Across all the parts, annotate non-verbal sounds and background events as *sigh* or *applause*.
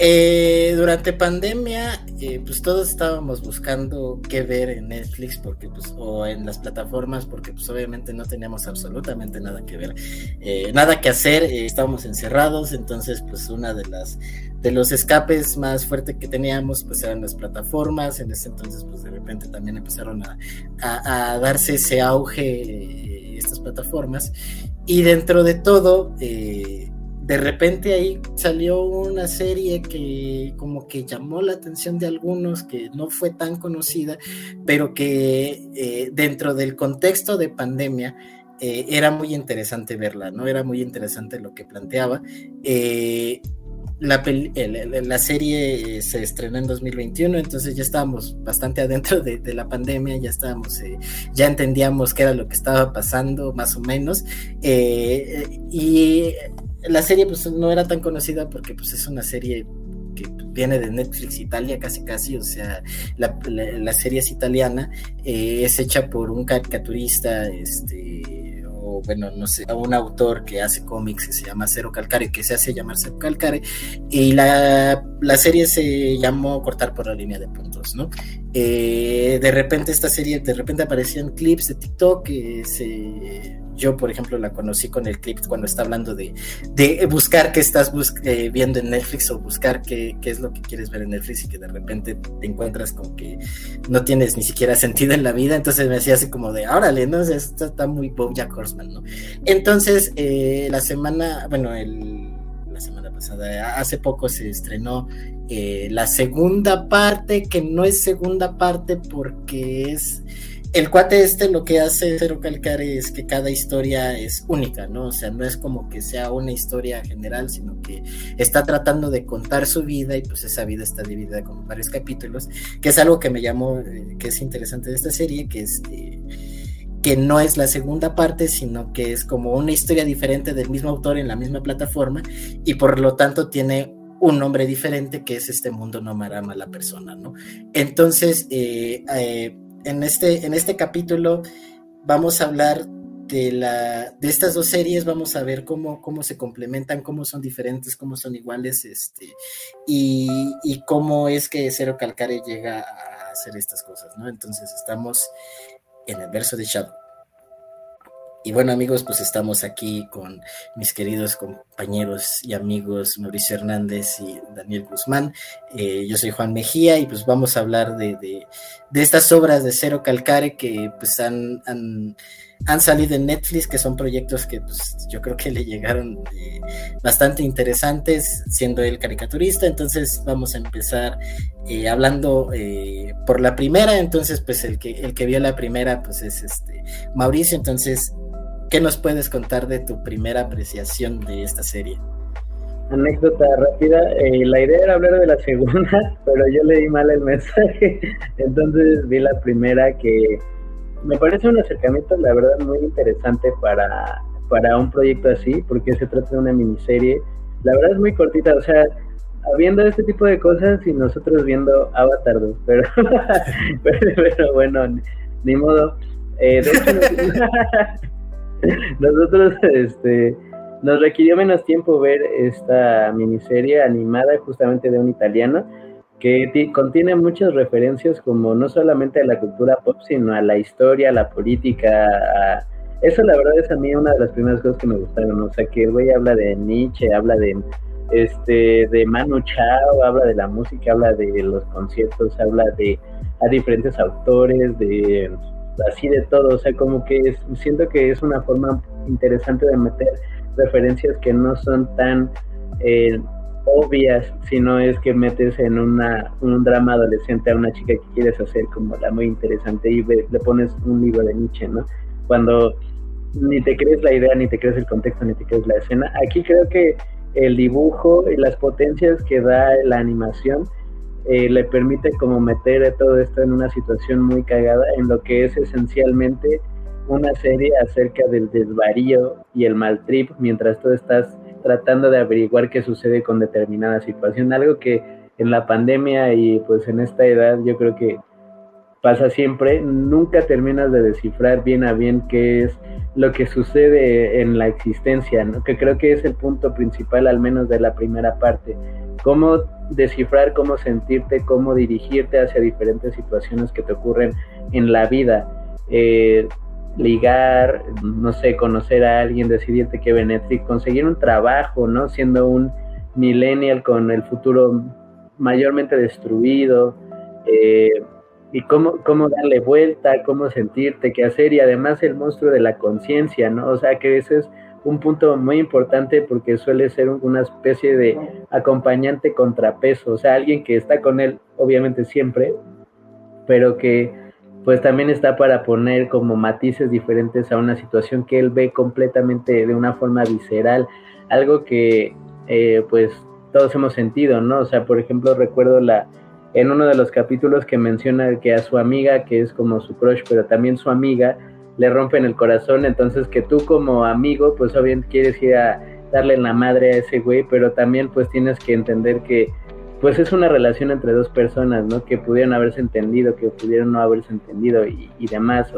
Eh, durante pandemia, eh, pues todos estábamos buscando qué ver en Netflix porque, pues, o en las plataformas, porque pues obviamente no teníamos absolutamente nada que ver, eh, nada que hacer, estábamos encerrados, entonces pues una de las de los escapes más fuertes que teníamos pues eran las plataformas, en ese entonces pues de repente también empezaron a, a darse ese auge estas plataformas. Y dentro de todo eh, de repente ahí salió una serie que como que llamó la atención de algunos, que no fue tan conocida, pero que eh, dentro del contexto de pandemia eh, era muy interesante verla, ¿no? Era muy interesante lo que planteaba. Eh, la, la, serie se estrenó en 2021, entonces ya estábamos bastante adentro de, la pandemia, ya estábamos, ya entendíamos qué era lo que estaba pasando, más o menos. y la serie pues no era tan conocida porque pues es una serie que viene de Netflix Italia casi casi, o sea, la, serie es italiana, eh, es hecha por un caricaturista, este, o bueno, no sé, un autor que hace cómics que se llama Cero Calcare, que se hace llamar Cero Calcare, y la, serie se llamó Cortar por la línea de puntos, ¿no? Eh, de repente esta serie, de repente aparecían clips de TikTok que se yo, por ejemplo, la conocí con el clip cuando está hablando de, buscar qué estás eh, viendo en Netflix o buscar qué, es lo que quieres ver en Netflix y que de repente te encuentras con que no tienes ni siquiera sentido en la vida. Entonces me hacía así como de, órale, ¿no? Esto está muy Jack Horseman, ¿no? Entonces, eh, la semana, bueno, la semana pasada, hace poco se estrenó eh, la segunda parte, que no es segunda parte porque es el cuate este lo que hace Cero Calcare es que cada historia es única, ¿no? O sea, no es como que sea una historia general, sino que está tratando de contar su vida y pues esa vida está dividida como varios capítulos, que es algo que me llamó, eh, que es interesante de esta serie, que es... Eh, que no es la segunda parte, sino que es como una historia diferente del mismo autor en la misma plataforma y por lo tanto tiene un nombre diferente que es este mundo no marama la persona, ¿no? Entonces, eh, en este, en este capítulo vamos a hablar de, la, de estas dos series, vamos a ver cómo, cómo se complementan, cómo son diferentes, cómo son iguales, este, y, y cómo es que Cero Calcare llega a hacer estas cosas, ¿no? Entonces estamos en el verso de Shadow. Y bueno amigos, pues estamos aquí con mis queridos compañeros y amigos Mauricio Hernández y Daniel Guzmán. Eh, yo soy Juan Mejía y pues vamos a hablar de, de, estas obras de Cero Calcare que pues han, han, salido en Netflix, que son proyectos que pues yo creo que le llegaron eh, bastante interesantes siendo el caricaturista. Entonces vamos a empezar eh, hablando por la primera. Entonces pues el que, el que vio la primera pues es este Mauricio. Entonces ¿Qué nos puedes contar de tu primera apreciación de esta serie? Anécdota rápida, eh, la idea era hablar de la segunda, *laughs* pero yo leí mal el mensaje, *laughs* entonces vi la primera que me parece un acercamiento, la verdad, muy interesante para, para un proyecto así, porque se trata de una miniserie, la verdad es muy cortita, o sea, viendo este tipo de cosas y nosotros viendo Avatar 2, *laughs* pero, pero, bueno, ni, modo. Eh, de hecho, *laughs* Nosotros, este, nos requirió menos tiempo ver esta miniserie animada justamente de un italiano que contiene muchas referencias como no solamente a la cultura pop, sino a la historia, a la política. Eso la verdad es a mí una de las primeras cosas que me gustaron, o sea que el güey habla de Nietzsche, habla de este de Manu Chao, habla de la música, habla de los conciertos, habla de a diferentes autores, de así de todo, o sea, como que siento que es una forma interesante de meter referencias que no son tan eh, obvias, sino es que metes en una, un drama adolescente a una chica que quieres hacer como la muy interesante y le pones un libro de Nietzsche, ¿no? Cuando ni te crees la idea, ni te crees el contexto, ni te crees la escena. Aquí creo que el dibujo y las potencias que da la animación eh, le permite como meter todo esto en una situación muy cagada en lo que es esencialmente una serie acerca del desvarío y el mal mientras tú estás tratando de averiguar qué sucede con determinada situación, algo que en la pandemia y pues en esta edad yo creo que pasa siempre, nunca terminas de descifrar bien a bien qué es lo que sucede en la existencia, ¿no? que creo que es el punto principal al menos de la primera parte, cómo descifrar cómo sentirte, cómo dirigirte hacia diferentes situaciones que te ocurren en la vida. Eh, ligar, no sé, conocer a alguien, decidirte que Netflix, conseguir un trabajo, ¿no? Siendo un millennial con el futuro mayormente destruido, eh, y cómo, cómo darle vuelta, cómo sentirte, qué hacer, y además el monstruo de la conciencia, ¿no? O sea, que ese es un punto muy importante porque suele ser una especie de acompañante contrapeso, o sea, alguien que está con él, obviamente siempre, pero que pues también está para poner como matices diferentes a una situación que él ve completamente de una forma visceral, algo que eh, pues todos hemos sentido, ¿no? O sea, por ejemplo, recuerdo la en uno de los capítulos que menciona que a su amiga, que es como su crush, pero también su amiga, le rompen el corazón, entonces que tú como amigo, pues obviamente quieres ir a darle la madre a ese güey, pero también pues tienes que entender que pues es una relación entre dos personas, ¿no? Que pudieron haberse entendido, que pudieron no haberse entendido y, demás,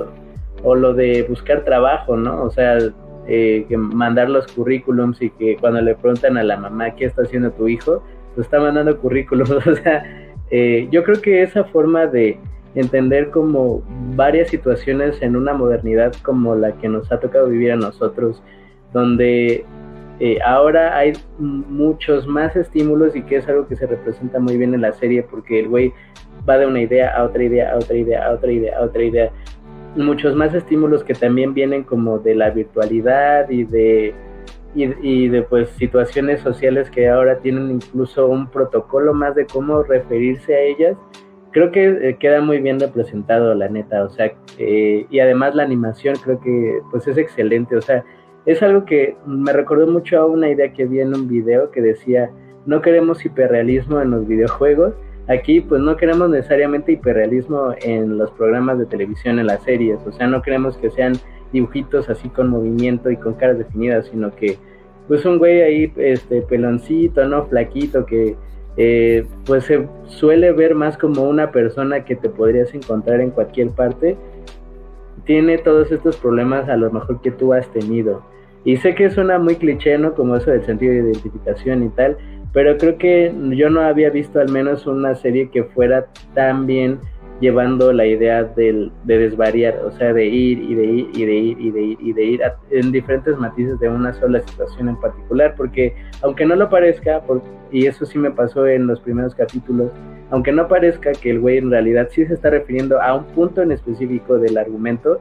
o, lo de buscar trabajo, ¿no? O sea, eh, que mandar los currículums y que cuando le preguntan a la mamá qué está haciendo tu hijo, pues está mandando currículums, *laughs* o sea, eh, yo creo que esa forma de entender como varias situaciones en una modernidad como la que nos ha tocado vivir a nosotros, donde eh, ahora hay muchos más estímulos y que es algo que se representa muy bien en la serie porque el güey va de una idea a otra idea, a otra idea, a otra idea, a otra idea. Muchos más estímulos que también vienen como de la virtualidad y de, y, de pues situaciones sociales que ahora tienen incluso un protocolo más de cómo referirse a ellas. Creo que eh, queda muy bien representado, la neta, o sea, eh, y además la animación creo que pues es excelente, o sea, es algo que me recordó mucho a una idea que vi en un video que decía, no queremos hiperrealismo en los videojuegos. Aquí pues no queremos necesariamente hiperrealismo en los programas de televisión, en las series. O sea, no queremos que sean dibujitos así con movimiento y con caras definidas, sino que pues un güey ahí, este, peloncito, ¿no? Flaquito, que eh, pues se suele ver más como una persona que te podrías encontrar en cualquier parte tiene todos estos problemas a lo mejor que tú has tenido. Y sé que suena muy cliché, ¿no? Como eso del sentido de identificación y tal, pero creo que yo no había visto al menos una serie que fuera tan bien llevando la idea del, de desvariar, o sea, de ir y de ir y de ir y de ir y de ir en diferentes matices de una sola situación en particular, porque aunque no lo parezca, y eso sí me pasó en los primeros capítulos, aunque no parezca que el güey en realidad sí se está refiriendo a un punto en específico del argumento,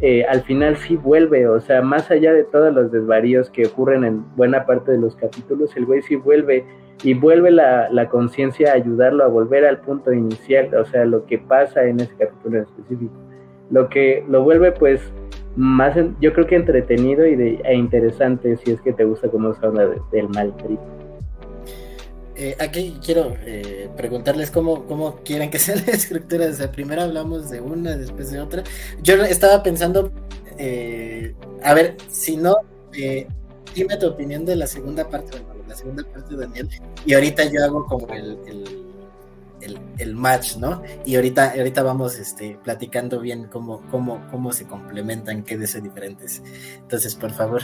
eh, al final sí vuelve, o sea, más allá de todos los desvaríos que ocurren en buena parte de los capítulos, el güey sí vuelve y vuelve la, la conciencia a ayudarlo a volver al punto inicial, o sea, lo que pasa en ese capítulo en específico. Lo que lo vuelve pues más, yo creo que entretenido y de, e interesante si es que te gusta cómo se habla del mal trip. Eh, aquí quiero eh, preguntarles cómo, cómo quieren que *laughs* sea la estructura. O sea, primero hablamos de una, después de otra. Yo estaba pensando, eh, a ver, si no, dime tu opinión de la segunda parte, la segunda parte de Daniel. Y ahorita yo hago como el, el, match, ¿no? Y ahorita, ahorita vamos este, platicando bien cómo, cómo, cómo se complementan, qué de ser diferentes. Entonces, por favor.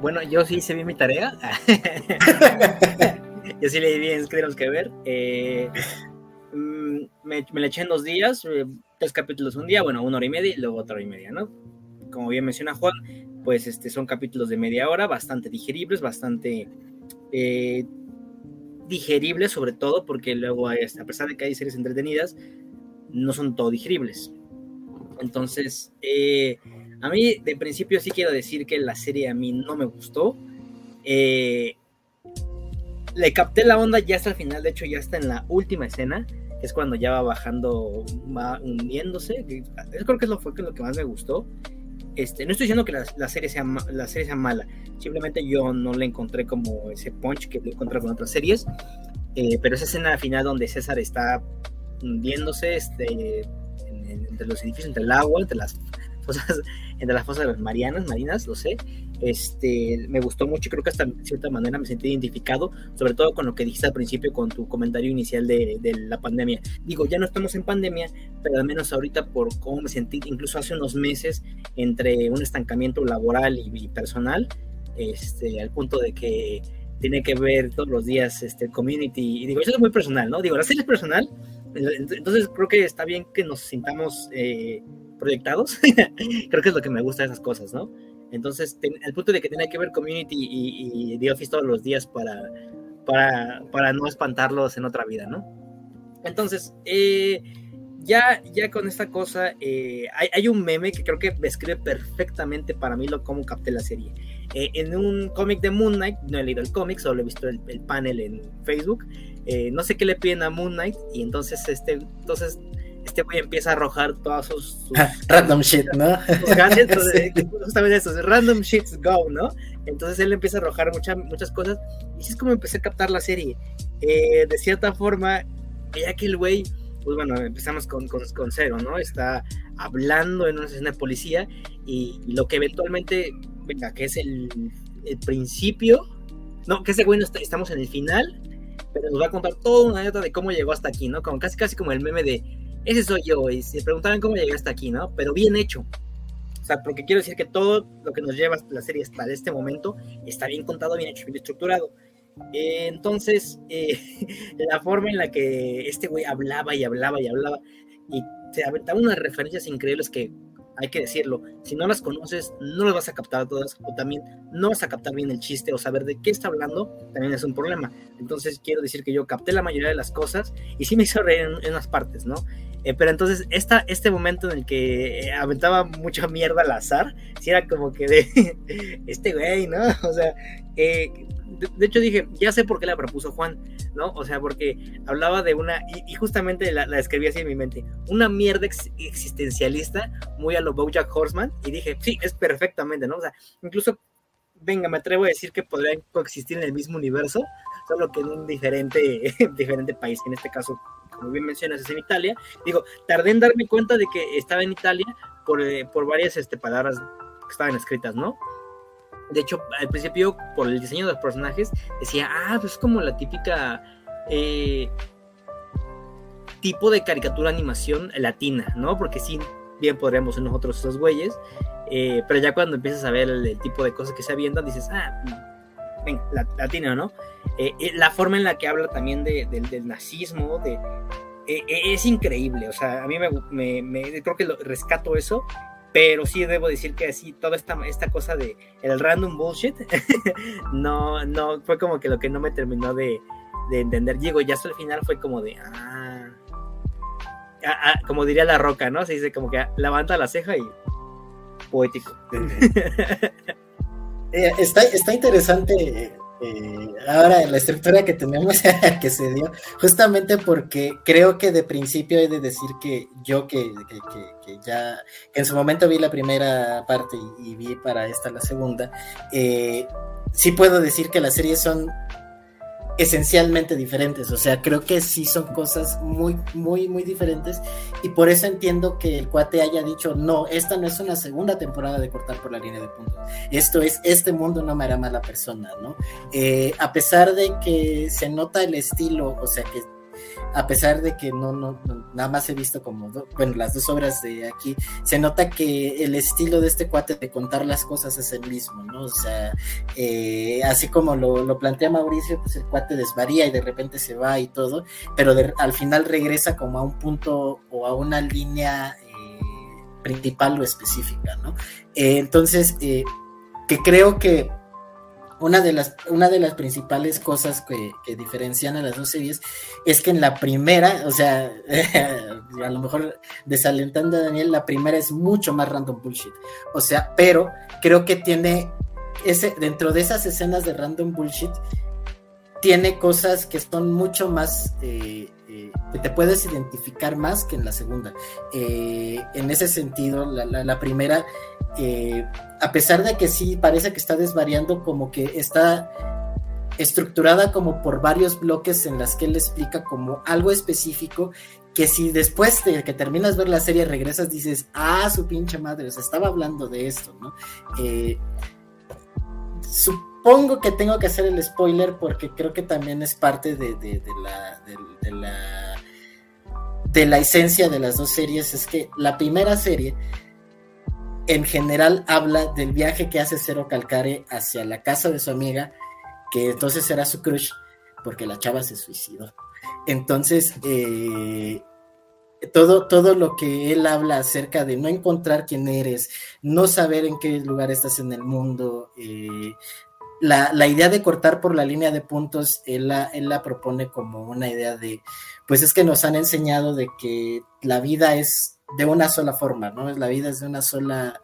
Bueno, yo sí hice bien mi tarea. *laughs* *laughs* y sí le di bien, que tenemos que ver. Eh, mm, me, me, le eché en dos días, eh, tres capítulos un día, bueno, una hora y media y luego otra hora y media, ¿no? Como bien menciona Juan, pues este, son capítulos de media hora, bastante digeribles, bastante eh, digeribles sobre todo, porque luego, a pesar de que hay series entretenidas, no son todo digeribles. Entonces, a mí de principio sí quiero decir que la serie a mí no me gustó. Eh, le capté la onda ya hasta el final, de hecho ya está en la última escena, que es cuando ya va bajando, va hundiéndose. Yo creo que es lo, fue lo que más me gustó. Este, no estoy diciendo que la, serie sea, la serie sea mala, simplemente yo no le encontré como ese punch que le encontré con otras series, eh, pero esa escena final donde César está hundiéndose este, entre los edificios, entre el agua, entre las fosas, *laughs* entre las fosas de las Marianas, Marinas, lo sé, este, me gustó mucho y creo que hasta de cierta manera me sentí identificado, sobre todo con lo que dijiste al principio con tu comentario inicial de, la pandemia. Digo, ya no estamos en pandemia, pero al menos ahorita por cómo me sentí, incluso hace unos meses, entre un estancamiento laboral y, personal, este, al punto de que tiene que ver todos los días este community. Y digo, eso es muy personal, ¿no? Digo, la serie es personal, entonces creo que está bien que nos sintamos eh, proyectados. *laughs* creo que es lo que me gusta de esas cosas, ¿no? Entonces, el punto de que tiene que ver community y, y The Office todos los días para, para, para no espantarlos en otra vida, ¿no? Entonces, eh, ya, ya con esta cosa, eh, hay, un meme que creo que describe perfectamente para mí lo cómo capté la serie. Eh, en un cómic de Moon Knight, no he leído el cómic, solo he visto el, panel en Facebook. no sé qué le piden a Moon Knight y entonces este, entonces este güey empieza a arrojar todos sus, *laughs* random shit, ¿no? *laughs* justamente eso, random shits go, ¿no? Entonces él empieza a arrojar muchas muchas cosas y así es como empecé a captar la serie. de cierta forma, ya que el güey, pues bueno, empezamos con, con, cero, ¿no? Está hablando en una sesión de policía y, lo que eventualmente, venga, que es el, el principio, no, que ese güey no está, estamos en el final, pero nos va a contar toda una anécdota de cómo llegó hasta aquí, ¿no? Como casi casi como el meme de ese soy yo, y se preguntaban cómo llegué hasta aquí, ¿no? Pero bien hecho. O sea, porque quiero decir que todo lo que nos lleva la serie hasta este momento está bien contado, bien hecho, bien estructurado. Eh, entonces, eh, *laughs* la forma en la que este güey hablaba y hablaba y hablaba y se aventaba unas referencias increíbles que hay que decirlo, si no las conoces, no las vas a captar todas, o también no vas a captar bien el chiste o saber de qué está hablando, también es un problema. Entonces quiero decir que yo capté la mayoría de las cosas y sí me hizo reír en, unas partes, ¿no? Eh, pero entonces esta, este momento en el que aventaba mucha mierda al azar, sí era como que de *laughs* este güey, ¿no? *laughs* O sea, eh, de, hecho dije, ya sé por qué la propuso Juan, ¿no? O sea, porque hablaba de una, y, justamente la, la, escribí así en mi mente, una mierda existencialista muy a lo Bojack Horseman, y dije, sí, es perfectamente, ¿no? O sea, incluso, venga, me atrevo a decir que podrían coexistir en el mismo universo, solo que en un diferente, *laughs* diferente país, en este caso, como bien mencionas, es en Italia. Digo, tardé en darme cuenta de que estaba en Italia por, eh, por varias este, palabras que estaban escritas, ¿no? De hecho, al principio, por el diseño de los personajes, decía, ah, pues es como la típica eh, tipo de caricatura animación latina, ¿no? Porque sí, bien podríamos ser nosotros esos güeyes, eh, pero ya cuando empiezas a ver el, tipo de cosas que se avientan, dices, ah, ven, latina, ¿no? Eh, la forma en la que habla también del nazismo, de, es increíble, o sea, a mí me, me creo que lo, rescato eso pero sí debo decir que así toda esta, esta cosa de el random bullshit *laughs* no no fue como que lo que no me terminó de, entender. Diego ya hasta el final fue como de ah, ah, ah, como diría la roca no se dice como que levanta la ceja y poético *laughs* eh, está, está interesante eh, ahora la estructura que tenemos *laughs* que se dio, justamente porque creo que de principio he de decir que yo que, ya que en su momento vi la primera parte y, vi para esta la segunda, eh, sí puedo decir que las series son esencialmente diferentes. O sea, creo que sí son cosas muy, muy, muy diferentes. Y por eso entiendo que el cuate haya dicho, no, esta no es una segunda temporada de cortar por la línea de puntos. Esto es, este mundo no me hará mala persona, ¿no? Eh, a pesar de que se nota el estilo, o sea, que a pesar de que no, no, nada más he visto como, bueno, las dos obras de aquí, se nota que el estilo de este cuate de contar las cosas es el mismo, ¿no? O sea, eh, así como lo, plantea Mauricio, pues el cuate desvaría y de repente se va y todo, pero al final regresa como a un punto o a una línea eh, principal o específica, ¿no? Eh, entonces, que creo que una de las, una de las principales cosas que, diferencian a las dos series es que en la primera, o sea, *laughs* a lo mejor desalentando a Daniel, la primera es mucho más random bullshit. O sea, pero creo que tiene ese, dentro de esas escenas de random bullshit, tiene cosas que son mucho más eh, eh, que te puedes identificar más que en la segunda. Eh, en ese sentido, la, primera, eh, a pesar de que sí parece que está desvariando, como que está estructurada como por varios bloques en las que él explica como algo específico que si después de que terminas ver la serie regresas dices, ah, su pinche madre, o sea, estaba hablando de esto, ¿no? Supongo que tengo que hacer el spoiler porque creo que también es parte de, la, de, la, de la esencia de las dos series. Es que la primera serie en general habla del viaje que hace Cero Calcare hacia la casa de su amiga que entonces era su crush, porque la chava se suicidó. Entonces, eh, todo, todo lo que él habla acerca de no encontrar quién eres, no saber en qué lugar estás en el mundo, eh, la, idea de cortar por la línea de puntos, él la, él la propone como una idea de, pues es que nos han enseñado de que la vida es de una sola forma, ¿no? La vida es de una sola,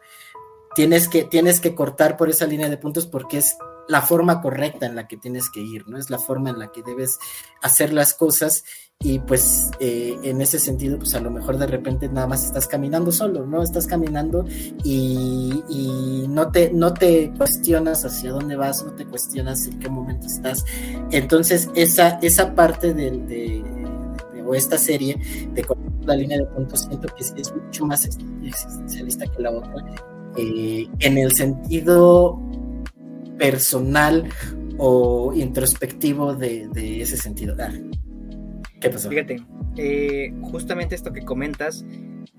tienes que, tienes que cortar por esa línea de puntos porque es la forma correcta en la que tienes que ir, ¿no? Es la forma en la que debes hacer las cosas y pues eh, en ese sentido, pues a lo mejor de repente nada más estás caminando solo, ¿no? Estás caminando y, no, te, no te cuestionas hacia dónde vas, no te cuestionas en qué momento estás. Entonces, esa, esa parte de, o esta serie de la línea de puntos siento que es mucho más existencialista que la otra, eh, en el sentido personal o introspectivo de, ese sentido. Ah, ¿Qué pasó? Fíjate, eh, justamente esto que comentas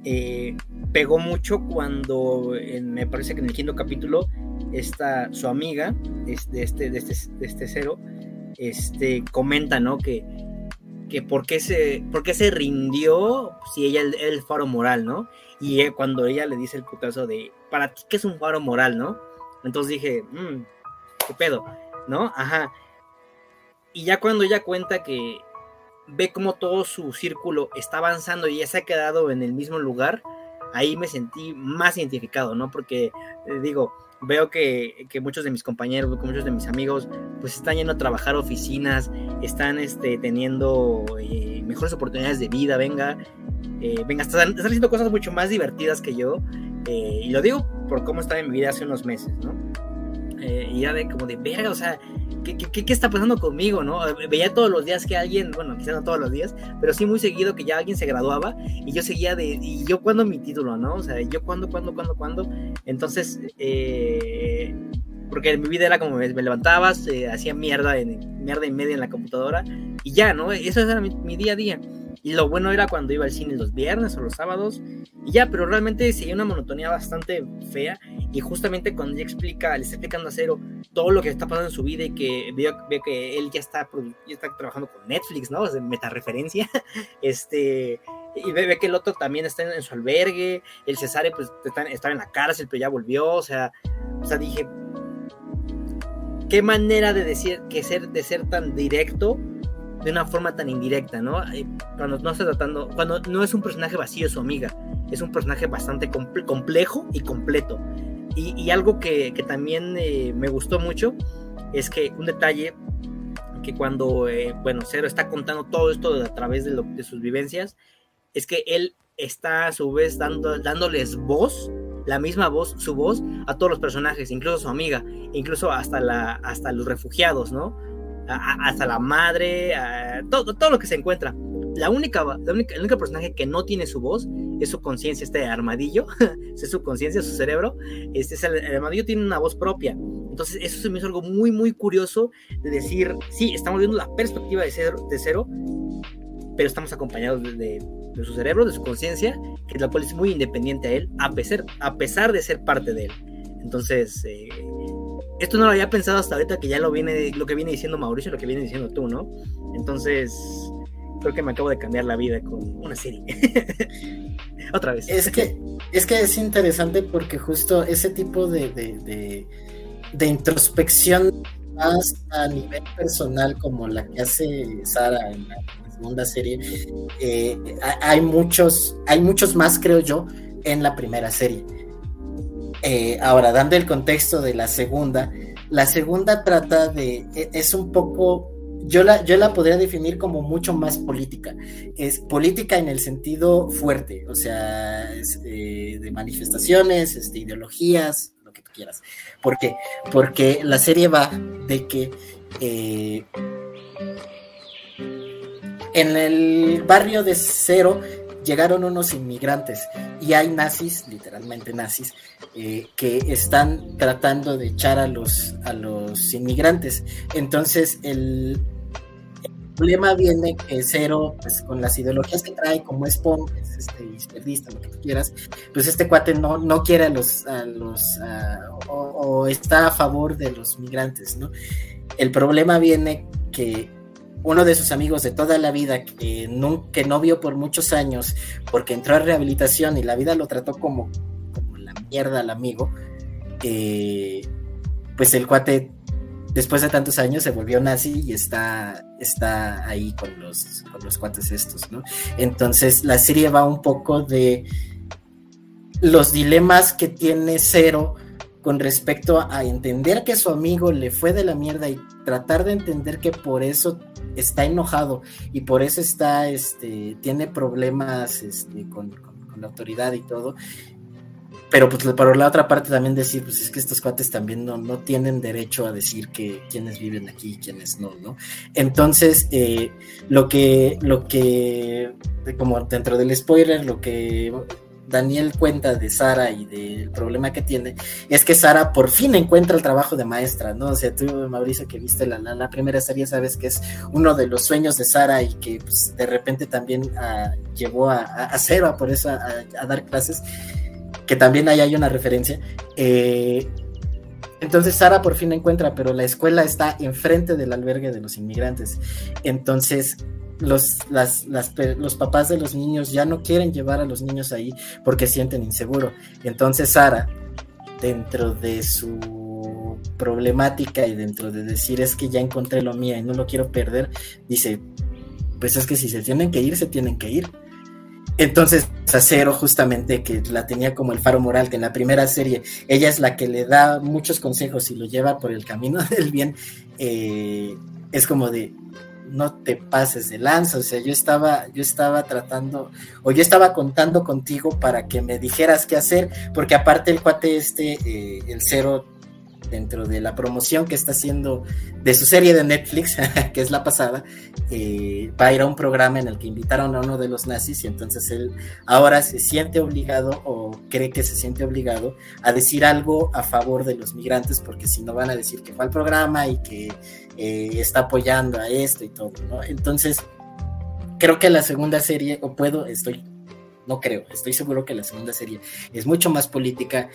eh, pegó mucho cuando me parece que en el quinto capítulo está su amiga este, de, este, de, este, de este cero este, comenta ¿no? que, que por, qué se, por qué se rindió si ella es el, faro moral, ¿no? Y eh, cuando ella le dice el putazo de, para ti, ¿qué es un faro moral, no? Entonces dije, mmm, ¿qué pedo? ¿No? Ajá. Y ya cuando ella cuenta que ve como todo su círculo está avanzando y ya se ha quedado en el mismo lugar, ahí me sentí más identificado, ¿no? Porque, eh, digo, veo que, muchos de mis compañeros, muchos de mis amigos, pues están yendo a trabajar oficinas, están este, teniendo eh, mejores oportunidades de vida, venga, eh, venga, están, están, haciendo cosas mucho más divertidas que yo, y lo digo por cómo estaba en mi vida hace unos meses, ¿no? Eh, y era de como de verga, o sea, ¿qué, ¿qué, está pasando conmigo, no? Veía todos los días que alguien, bueno, quizás no todos los días, pero sí muy seguido que ya alguien se graduaba y yo seguía de, y yo cuando mi título, ¿no? O sea, yo cuando, cuando, cuando, cuando. Entonces, eh, porque en mi vida era como me, levantabas, eh, hacía mierda, en, mierda y media en la computadora y ya, ¿no? Eso era mi día a día. Y lo bueno era cuando iba al cine los viernes o los sábados. Y ya, pero realmente seguía una monotonía bastante fea. Y justamente cuando ella explica, le está explicando a Cero todo lo que está pasando en su vida y que veo, que él ya está, ya está trabajando con Netflix, ¿no? Es meta referencia. *laughs* Este, y ve, que el otro también está en, su albergue. El Cesare, pues, está, estaba en la cárcel, pero ya volvió. O sea, o sea, dije, qué manera de decir que ser, de ser tan directo de una forma tan indirecta, ¿no? Eh, cuando no está tratando, cuando no es un personaje vacío su amiga, es un personaje bastante complejo y completo. Y, algo que, también eh, me gustó mucho es que un detalle que cuando, eh, bueno, Cero está contando todo esto a través de, de, sus vivencias, es que él está a su vez dando, dándoles voz, la misma voz, su voz, a todos los personajes, incluso a su amiga, incluso hasta, la, hasta los refugiados, ¿no? Hasta la madre, todo, todo lo que se encuentra. La única, la única, el único personaje que no tiene su voz es su conciencia, este armadillo, *laughs* es su conciencia, su cerebro. Este es el, armadillo tiene una voz propia. Entonces, eso se me hizo algo muy, muy curioso de decir, sí, estamos viendo la perspectiva de cero, de cero pero estamos acompañados de, su cerebro, de su conciencia, que la cual es muy independiente a él, a pesar, a pesar de ser parte de él. Entonces, eh, esto no lo había pensado hasta ahorita que ya lo viene, lo que viene diciendo Mauricio, lo que viene diciendo tú, ¿no? Entonces, creo que me acabo de cambiar la vida con una serie. *laughs* Otra vez. Es que, es que es interesante porque justo ese tipo de, de, de, introspección más a nivel personal como la que hace Sara en la, segunda serie, eh, hay muchos, hay muchos más, creo yo, en la primera serie eh, ahora, dando el contexto de la segunda, la segunda trata de, e, es un poco, yo la, yo la podría definir como mucho más política. Es política en el sentido fuerte, o sea, eh, de manifestaciones, este, ideologías, lo que tú quieras. ¿Por qué? Porque la serie va de que eh, en el barrio de Cero llegaron unos inmigrantes y hay nazis, literalmente nazis, eh, que están tratando de echar a los, a los inmigrantes. Entonces, el, problema viene que Cero, pues con las ideologías que trae, como es punk, es este, izquierdista, lo que tú quieras, pues este cuate no, no quiere a los, a los o, está a favor de los migrantes, ¿no? El problema viene que uno de sus amigos de toda la vida, que no, no vio por muchos años, porque entró a rehabilitación y la vida lo trató como, como la mierda al amigo, eh, pues el cuate después de tantos años se volvió nazi y está, está ahí con los, con los cuates estos, ¿no? Entonces la serie va un poco de los dilemas que tiene Cero con respecto a entender que su amigo le fue de la mierda y tratar de entender que por eso está enojado y por eso está, este, tiene problemas este, con, con la autoridad y todo pero pues por la otra parte también decir, pues es que estos cuates también no, no tienen derecho a decir que quienes viven aquí y quienes no, ¿no? Entonces, eh, lo que, lo que, como dentro del spoiler, lo que Daniel cuenta de Sara y del problema que tiene, es que Sara por fin encuentra el trabajo de maestra, ¿no? O sea, tú, Mauricio, que viste la, la, primera serie, sabes que es uno de los sueños de Sara y que pues, de repente también uh, llevó a, a, a, Cero por eso a, a dar clases que también ahí hay una referencia. Eh, entonces Sara por fin encuentra, pero la escuela está enfrente del albergue de los inmigrantes. Entonces los, los papás de los niños ya no quieren llevar a los niños ahí porque sienten inseguro. Entonces Sara, dentro de su problemática y dentro de decir es que ya encontré lo mío y no lo quiero perder, dice, pues es que si se tienen que ir, se tienen que ir entonces, Acero, justamente, que la tenía como el faro moral, que en la primera serie ella es la que le da muchos consejos y lo lleva por el camino *laughs* del bien, eh, es como de no te pases de lanza, o sea, yo estaba, yo estaba tratando, o yo estaba contando contigo para que me dijeras qué hacer, porque aparte el cuate este, eh, el cero dentro de la promoción que está haciendo de su serie de Netflix, *laughs* que es la pasada, eh, va a ir a un programa en el que invitaron a uno de los nazis y entonces él ahora se siente obligado o cree que se siente obligado a decir algo a favor de los migrantes porque si no van a decir que fue al programa y que eh, está apoyando a esto y todo, ¿no? Entonces, creo que la segunda serie, o puedo, estoy no creo, estoy seguro que la segunda serie es mucho más política,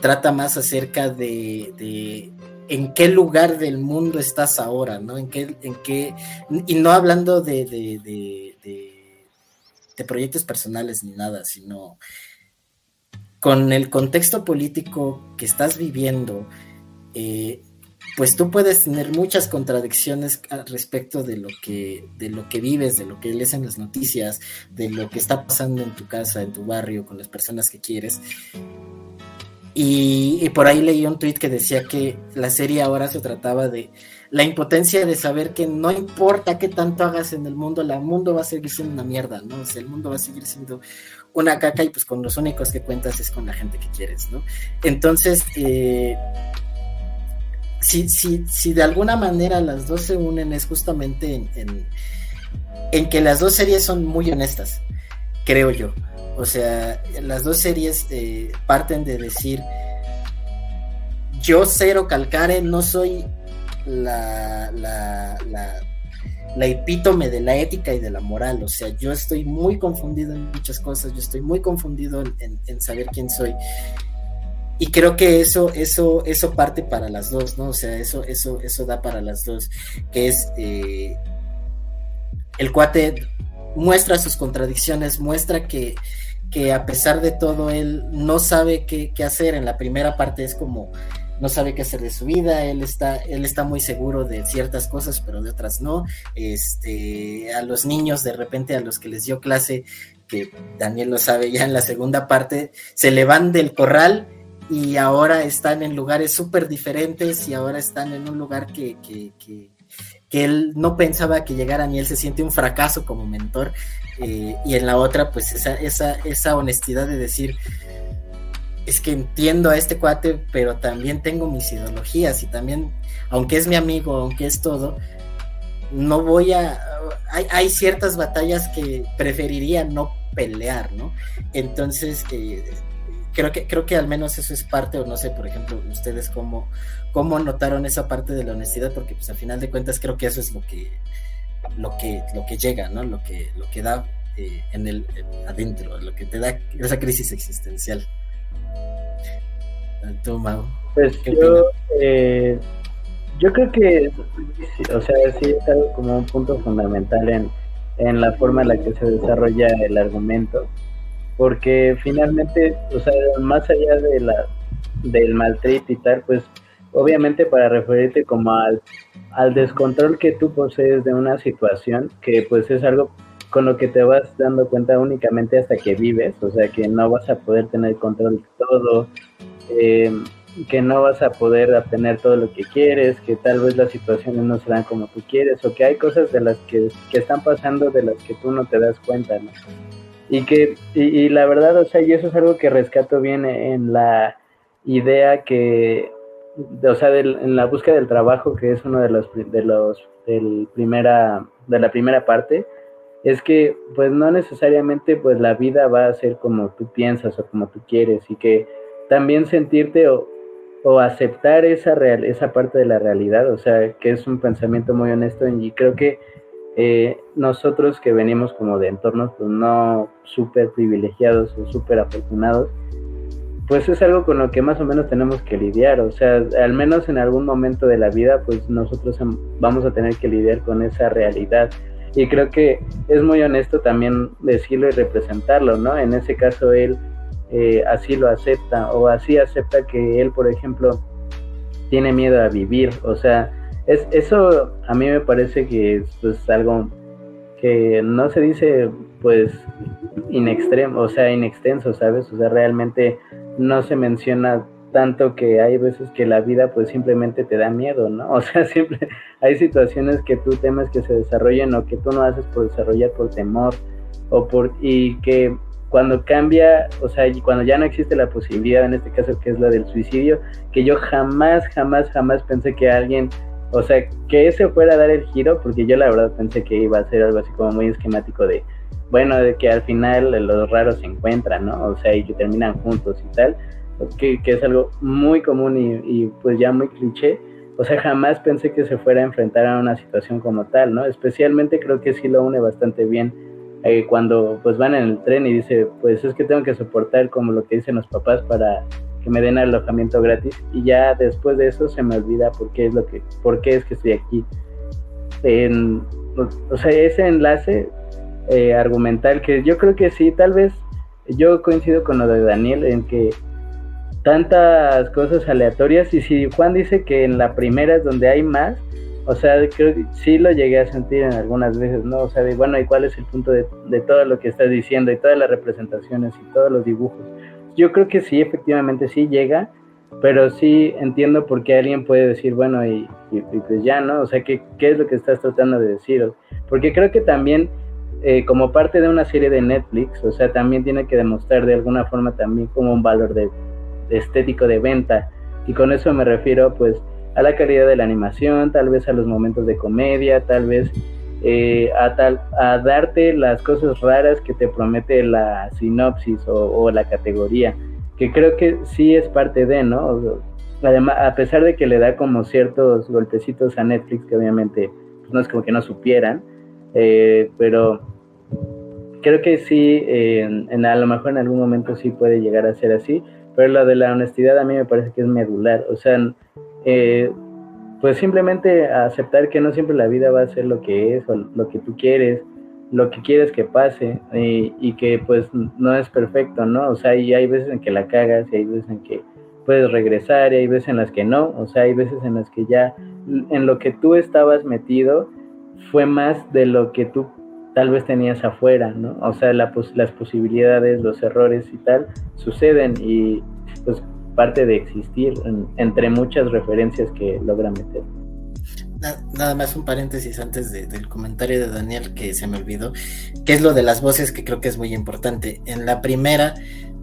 trata más acerca de, en qué lugar del mundo estás ahora, ¿no? En qué, en qué, y no hablando de, de, de proyectos personales ni nada, sino con el contexto político que estás viviendo, eh, pues tú puedes tener muchas contradicciones respecto de lo que de lo que vives, de lo que lees en las noticias, de lo que está pasando en tu casa, en tu barrio, con las personas que quieres. Y, por ahí leí un tweet que decía que la serie ahora se trataba de la impotencia de saber que no importa qué tanto hagas en el mundo, el mundo va a seguir siendo una mierda, ¿no? O sea, el mundo va a seguir siendo una caca y pues con los únicos que cuentas es con la gente que quieres, ¿no? Entonces, eh, si, si, si de alguna manera las dos se unen es justamente en, en, que las dos series son muy honestas, creo yo. O sea, las dos series eh, parten de decir, yo cero calcare, no soy la, la, la, la, epítome de la ética y de la moral. O sea, yo estoy muy confundido en muchas cosas, yo estoy muy confundido en, en saber quién soy y creo que eso, eso, eso parte para las dos, ¿no? O sea, eso, eso, eso da para las dos, que es eh, el cuate muestra sus contradicciones, muestra que, que a pesar de todo él no sabe qué, qué, hacer. En la primera parte es como no sabe qué hacer de su vida, él está, él está muy seguro de ciertas cosas, pero de otras no. Este, a los niños, de repente, a los que les dio clase, que Daniel lo sabe ya en la segunda parte, se le van del corral y ahora están en lugares súper diferentes y ahora están en un lugar que, que, que, él no pensaba que llegaran y él se siente un fracaso como mentor eh, y en la otra pues esa, esa, esa honestidad de decir es que entiendo a este cuate pero también tengo mis ideologías y también aunque es mi amigo aunque es todo no voy a hay, hay ciertas batallas que preferiría no pelear no entonces eh, creo que, creo que al menos eso es parte, o no sé, por ejemplo, ustedes cómo, cómo notaron esa parte de la honestidad, porque pues al final de cuentas creo que eso es lo que, lo que, lo que llega, ¿no? Lo que, lo que da eh, en el adentro, lo que te da esa crisis existencial. ¿Tú, Mau? Pues yo, eh, yo creo que, o sea, sí es algo como un punto fundamental en, en la forma en la que se desarrolla el argumento, porque finalmente, o sea, más allá de la del maltrato y tal, pues obviamente para referirte como al, al descontrol que tú posees de una situación, que pues es algo con lo que te vas dando cuenta únicamente hasta que vives, o sea que no vas a poder tener control de todo, eh, que no vas a poder obtener todo lo que quieres, que tal vez las situaciones no serán como tú quieres, o que hay cosas de las que, están pasando de las que tú no te das cuenta, ¿no? Y que, y, la verdad, o sea, y eso es algo que rescato bien en la idea que, o sea, en la búsqueda del trabajo, que es uno de los, de los, del primera, de la primera parte, es que, pues, no necesariamente, pues, la vida va a ser como tú piensas o como tú quieres, y que también sentirte o, o aceptar esa, real, esa parte de la realidad, o sea, que es un pensamiento muy honesto y creo que eh, nosotros que venimos como de entornos pues no súper privilegiados o súper afortunados, pues es algo con lo que más o menos tenemos que lidiar, o sea, al menos en algún momento de la vida, pues nosotros vamos a tener que lidiar con esa realidad. Y creo que es muy honesto también decirlo y representarlo, ¿no? En ese caso él eh, así lo acepta o así acepta que él, por ejemplo, tiene miedo a vivir. O sea, es, eso a mí me parece que es pues, algo que no se dice pues in extremo, o sea, inextenso, ¿sabes? O sea, realmente no se menciona tanto que hay veces que la vida pues simplemente te da miedo, ¿no? *laughs* O sea, siempre hay situaciones que tú temes que se desarrollen o que tú no haces por desarrollar por temor o por y que cuando cambia, o sea, cuando ya no existe la posibilidad, en este caso que es la del suicidio, que yo jamás, jamás, jamás pensé que alguien, o sea, que ese fuera a dar el giro, porque yo la verdad pensé que iba a ser algo así como muy esquemático de, bueno, de que al final los raros se encuentran, ¿no? O sea, y que terminan juntos y tal, que, que es algo muy común y, y pues ya muy cliché. O sea, jamás pensé que se fuera a enfrentar a una situación como tal, ¿no? Especialmente creo que sí lo une bastante bien eh, cuando pues van en el tren y dice, pues es que tengo que soportar como lo que dicen los papás para que me den alojamiento gratis y ya después de eso se me olvida por qué es lo que, por qué es que estoy aquí. o sea, ese enlace eh, argumental que yo creo que sí, tal vez yo coincido con lo de Daniel en que tantas cosas aleatorias y si Juan dice que en la primera es donde hay más, o sea, creo que sí lo llegué a sentir en algunas veces, ¿no? O sea, de, bueno, ¿y cuál es el punto de, todo lo que estás diciendo y todas las representaciones y todos los dibujos? Yo creo que sí, efectivamente sí llega, pero sí entiendo por qué alguien puede decir, bueno, y, pues ya, ¿no? O sea, ¿qué, ¿qué, es lo que estás tratando de decir? Porque creo que también, eh, como parte de una serie de Netflix, o sea, también tiene que demostrar de alguna forma también como un valor de estético de venta. Y con eso me refiero, pues, a la calidad de la animación, tal vez a los momentos de comedia, tal vez eh, a, tal, a darte las cosas raras que te promete la sinopsis o, la categoría, que creo que sí es parte de, ¿no? Además, a pesar de que le da como ciertos golpecitos a Netflix, que obviamente pues, no es como que no supieran, eh, pero creo que sí, en, a lo mejor en algún momento sí puede llegar a ser así, pero lo de la honestidad a mí me parece que es medular, o sea, eh, pues simplemente aceptar que no siempre la vida va a ser lo que es o lo que tú quieres, lo que quieres que pase y, que pues no es perfecto, ¿no? O sea, y hay veces en que la cagas y hay veces en que puedes regresar y hay veces en las que no, o sea, hay veces en las que ya en lo que tú estabas metido fue más de lo que tú tal vez tenías afuera, ¿no? O sea, las posibilidades, los errores y tal suceden y pues parte de existir entre muchas referencias que logra meter. Nada más un paréntesis antes del comentario de Daniel que se me olvidó, que es lo de las voces que creo que es muy importante. En la primera,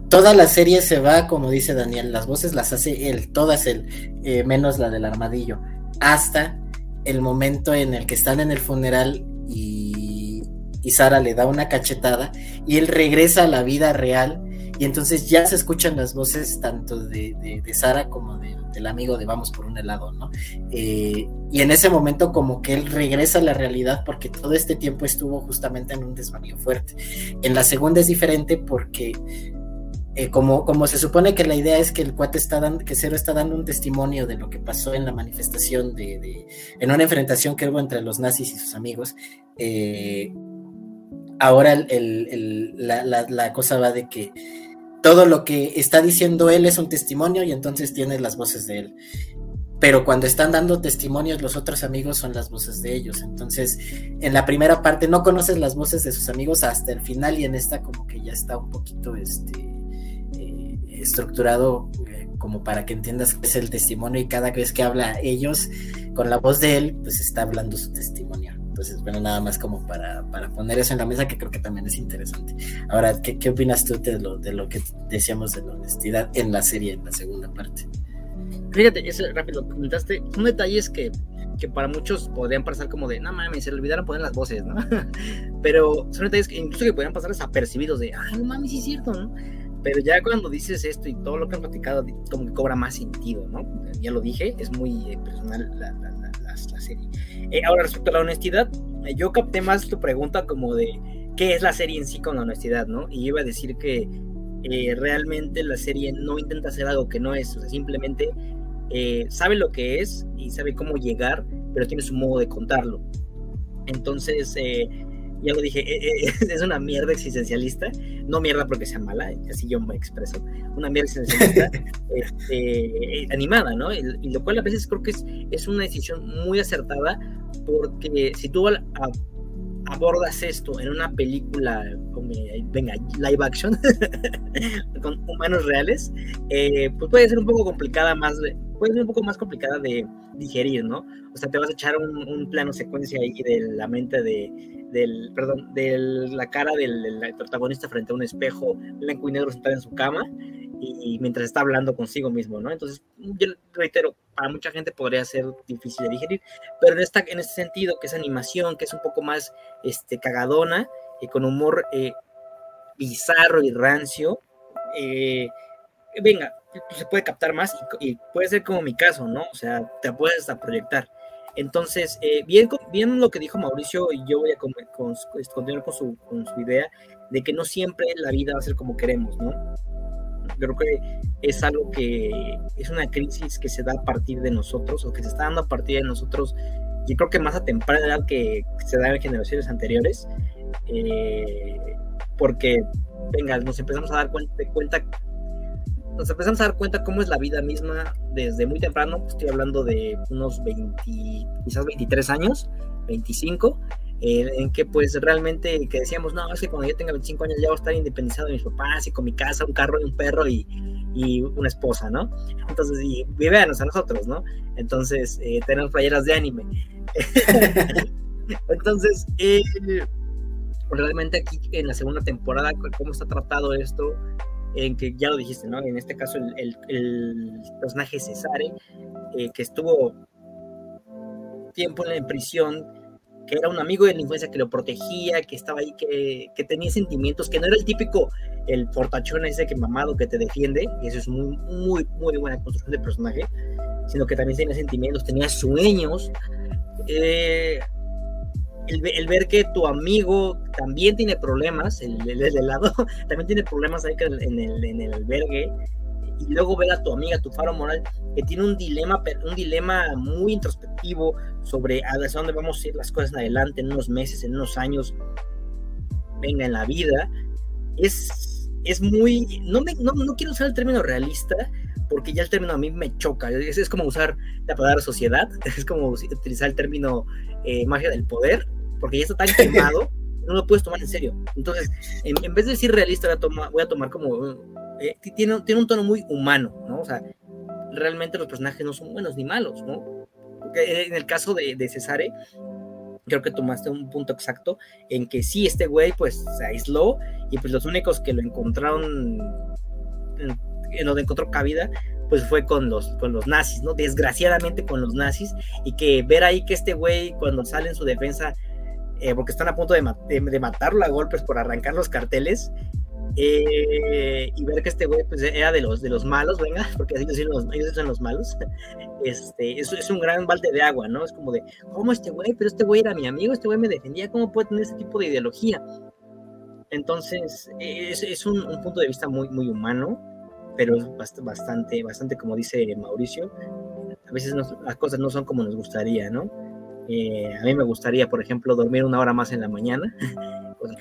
toda la serie se va, como dice Daniel, las voces las hace él, todas él, eh, menos la del armadillo, hasta el momento en el que están en el funeral y, y Sara le da una cachetada y él regresa a la vida real y entonces ya se escuchan las voces tanto de, de, Sara como del amigo de Vamos por un helado, ¿no? Eh, y en ese momento como que él regresa a la realidad porque todo este tiempo estuvo justamente en un desvarío fuerte. En la segunda es diferente porque eh, como, como se supone que la idea es que el cuate está dando, que Cero está dando un testimonio de lo que pasó en la manifestación de, en una enfrentación que hubo entre los nazis y sus amigos, eh, ahora la, cosa va de que todo lo que está diciendo él es un testimonio y entonces tiene las voces de él. Pero cuando están dando testimonios, los otros amigos son las voces de ellos. Entonces, en la primera parte no conoces las voces de sus amigos hasta el final y en esta como que ya está un poquito este, eh, estructurado eh, como para que entiendas que es el testimonio y cada vez que habla ellos con la voz de él, pues está hablando su testimonio. Entonces, bueno, nada más como para, poner eso en la mesa, que creo que también es interesante. Ahora, ¿qué, qué opinas tú de lo, de lo que decíamos de la honestidad en la serie, en la segunda parte? Fíjate, eso rápido, comentaste, son detalles que, que para muchos podrían pasar como de, no mames, se le olvidaron poner las voces, ¿no? *laughs* Pero son detalles que incluso que podrían pasar desapercibidos de, ay, no mames, sí es cierto, ¿no? Pero ya cuando dices esto y todo lo que han platicado, como que cobra más sentido, ¿no? Ya lo dije, es muy eh, personal la, la, la, la serie. Eh, ahora, respecto a la honestidad, eh, yo capté más tu pregunta como de qué es la serie en sí con la honestidad, ¿no? Y iba a decir que eh, realmente la serie no intenta hacer algo que no es, o sea, simplemente sabe lo que es y sabe cómo llegar, pero tiene su modo de contarlo. Entonces, ya lo dije, eh, eh, *laughs* es una mierda existencialista, no mierda porque sea mala, así yo me expreso, una mierda existencialista *laughs* este, animada, ¿no? Y, lo cual a veces creo que es, es una decisión muy acertada, porque si tú abordas esto en una película, venga, live action, *laughs* con humanos reales, eh, pues puede ser un poco complicada más, puede ser un poco más complicada de digerir, ¿no? O sea, te vas a echar un, un plano secuencia ahí de la mente de del, perdón, de la cara del, protagonista frente a un espejo blanco y negro sentado en su cama y, mientras está hablando consigo mismo, ¿no? Entonces, yo reitero, para mucha gente podría ser difícil de digerir, pero en, esta, en este sentido, que es animación, que es un poco más este, cagadona, y con humor eh, bizarro y rancio, eh, venga, se puede captar más y, y, puede ser como mi caso, ¿no? O sea, te puedes hasta proyectar. Entonces, eh, bien, bien lo que dijo Mauricio, y yo voy a continuar con su, con su idea de que no siempre la vida va a ser como queremos, ¿no? Creo que es algo que es una crisis que se da a partir de nosotros, o que se está dando a partir de nosotros, y creo que más a temprana edad que se da en generaciones anteriores, eh, porque, venga, nos empezamos a dar cuenta, cuenta nos empezamos a dar cuenta cómo es la vida misma desde muy temprano, estoy hablando de unos 20, quizás 23 años, 25, en que pues realmente que decíamos, no, es que cuando yo tenga 25 años ya voy a estar independizado de mis papás y con mi casa, un carro y un perro y, y una esposa, ¿no? Entonces, y véanos a nosotros, ¿no? Entonces, eh, tenemos playeras de anime. *laughs* Entonces, eh, realmente aquí en la segunda temporada, cómo está tratado esto, en que ya lo dijiste, ¿no? En este caso el, el, personaje Cesare, eh, que estuvo tiempo en, prisión, que era un amigo de la infancia que lo protegía, que estaba ahí, que, que, tenía sentimientos, que no era el típico, el portachón ese que mamado que te defiende, y eso es muy, muy, muy buena construcción de personaje, sino que también tenía sentimientos, tenía sueños. Eh, el, ver que tu amigo también tiene problemas, el, el, lado, *laughs* también tiene problemas ahí en el, en el albergue, y luego ver a tu amiga, tu faro moral, que tiene un dilema, un dilema muy introspectivo sobre a dónde vamos a ir las cosas en adelante, en unos meses, en unos años, venga, en la vida, es, es muy, no, me, no, no quiero usar el término realista, porque ya el término a mí me choca. Es, es como usar la palabra sociedad, *laughs* es como utilizar el término eh, magia del poder, porque ya está tan quemado, *laughs* no lo puedes tomar en serio. Entonces, en, vez de decir realista, voy a tomar, voy a tomar como. Eh, tiene, tiene un tono muy humano, ¿no? O sea, realmente los personajes no son buenos ni malos, ¿no? Porque en el caso de, de Cesare, creo que tomaste un punto exacto en que sí, este güey pues se aisló y pues los únicos que lo encontraron, en, en donde encontró cabida, pues fue con los, con los nazis, ¿no? Desgraciadamente con los nazis y que ver ahí que este güey cuando sale en su defensa eh, porque están a punto de, de, matarlo a golpes por arrancar los carteles, Eh, y ver que este güey pues, era de los, de los malos, venga, *laughs* porque así decirlo, ellos son los malos. *laughs* Este, es, es un gran balde de agua, ¿no? Es como de, ¿cómo este güey? Pero este güey era mi amigo, este güey me defendía, ¿cómo puede tener ese tipo de ideología? Entonces, es, es un, un, punto de vista muy, muy humano, pero es bastante, bastante, como dice Mauricio, a veces las cosas no son como nos gustaría, ¿no? Eh, a mí me gustaría, por ejemplo, dormir una hora más en la mañana, *laughs* pues,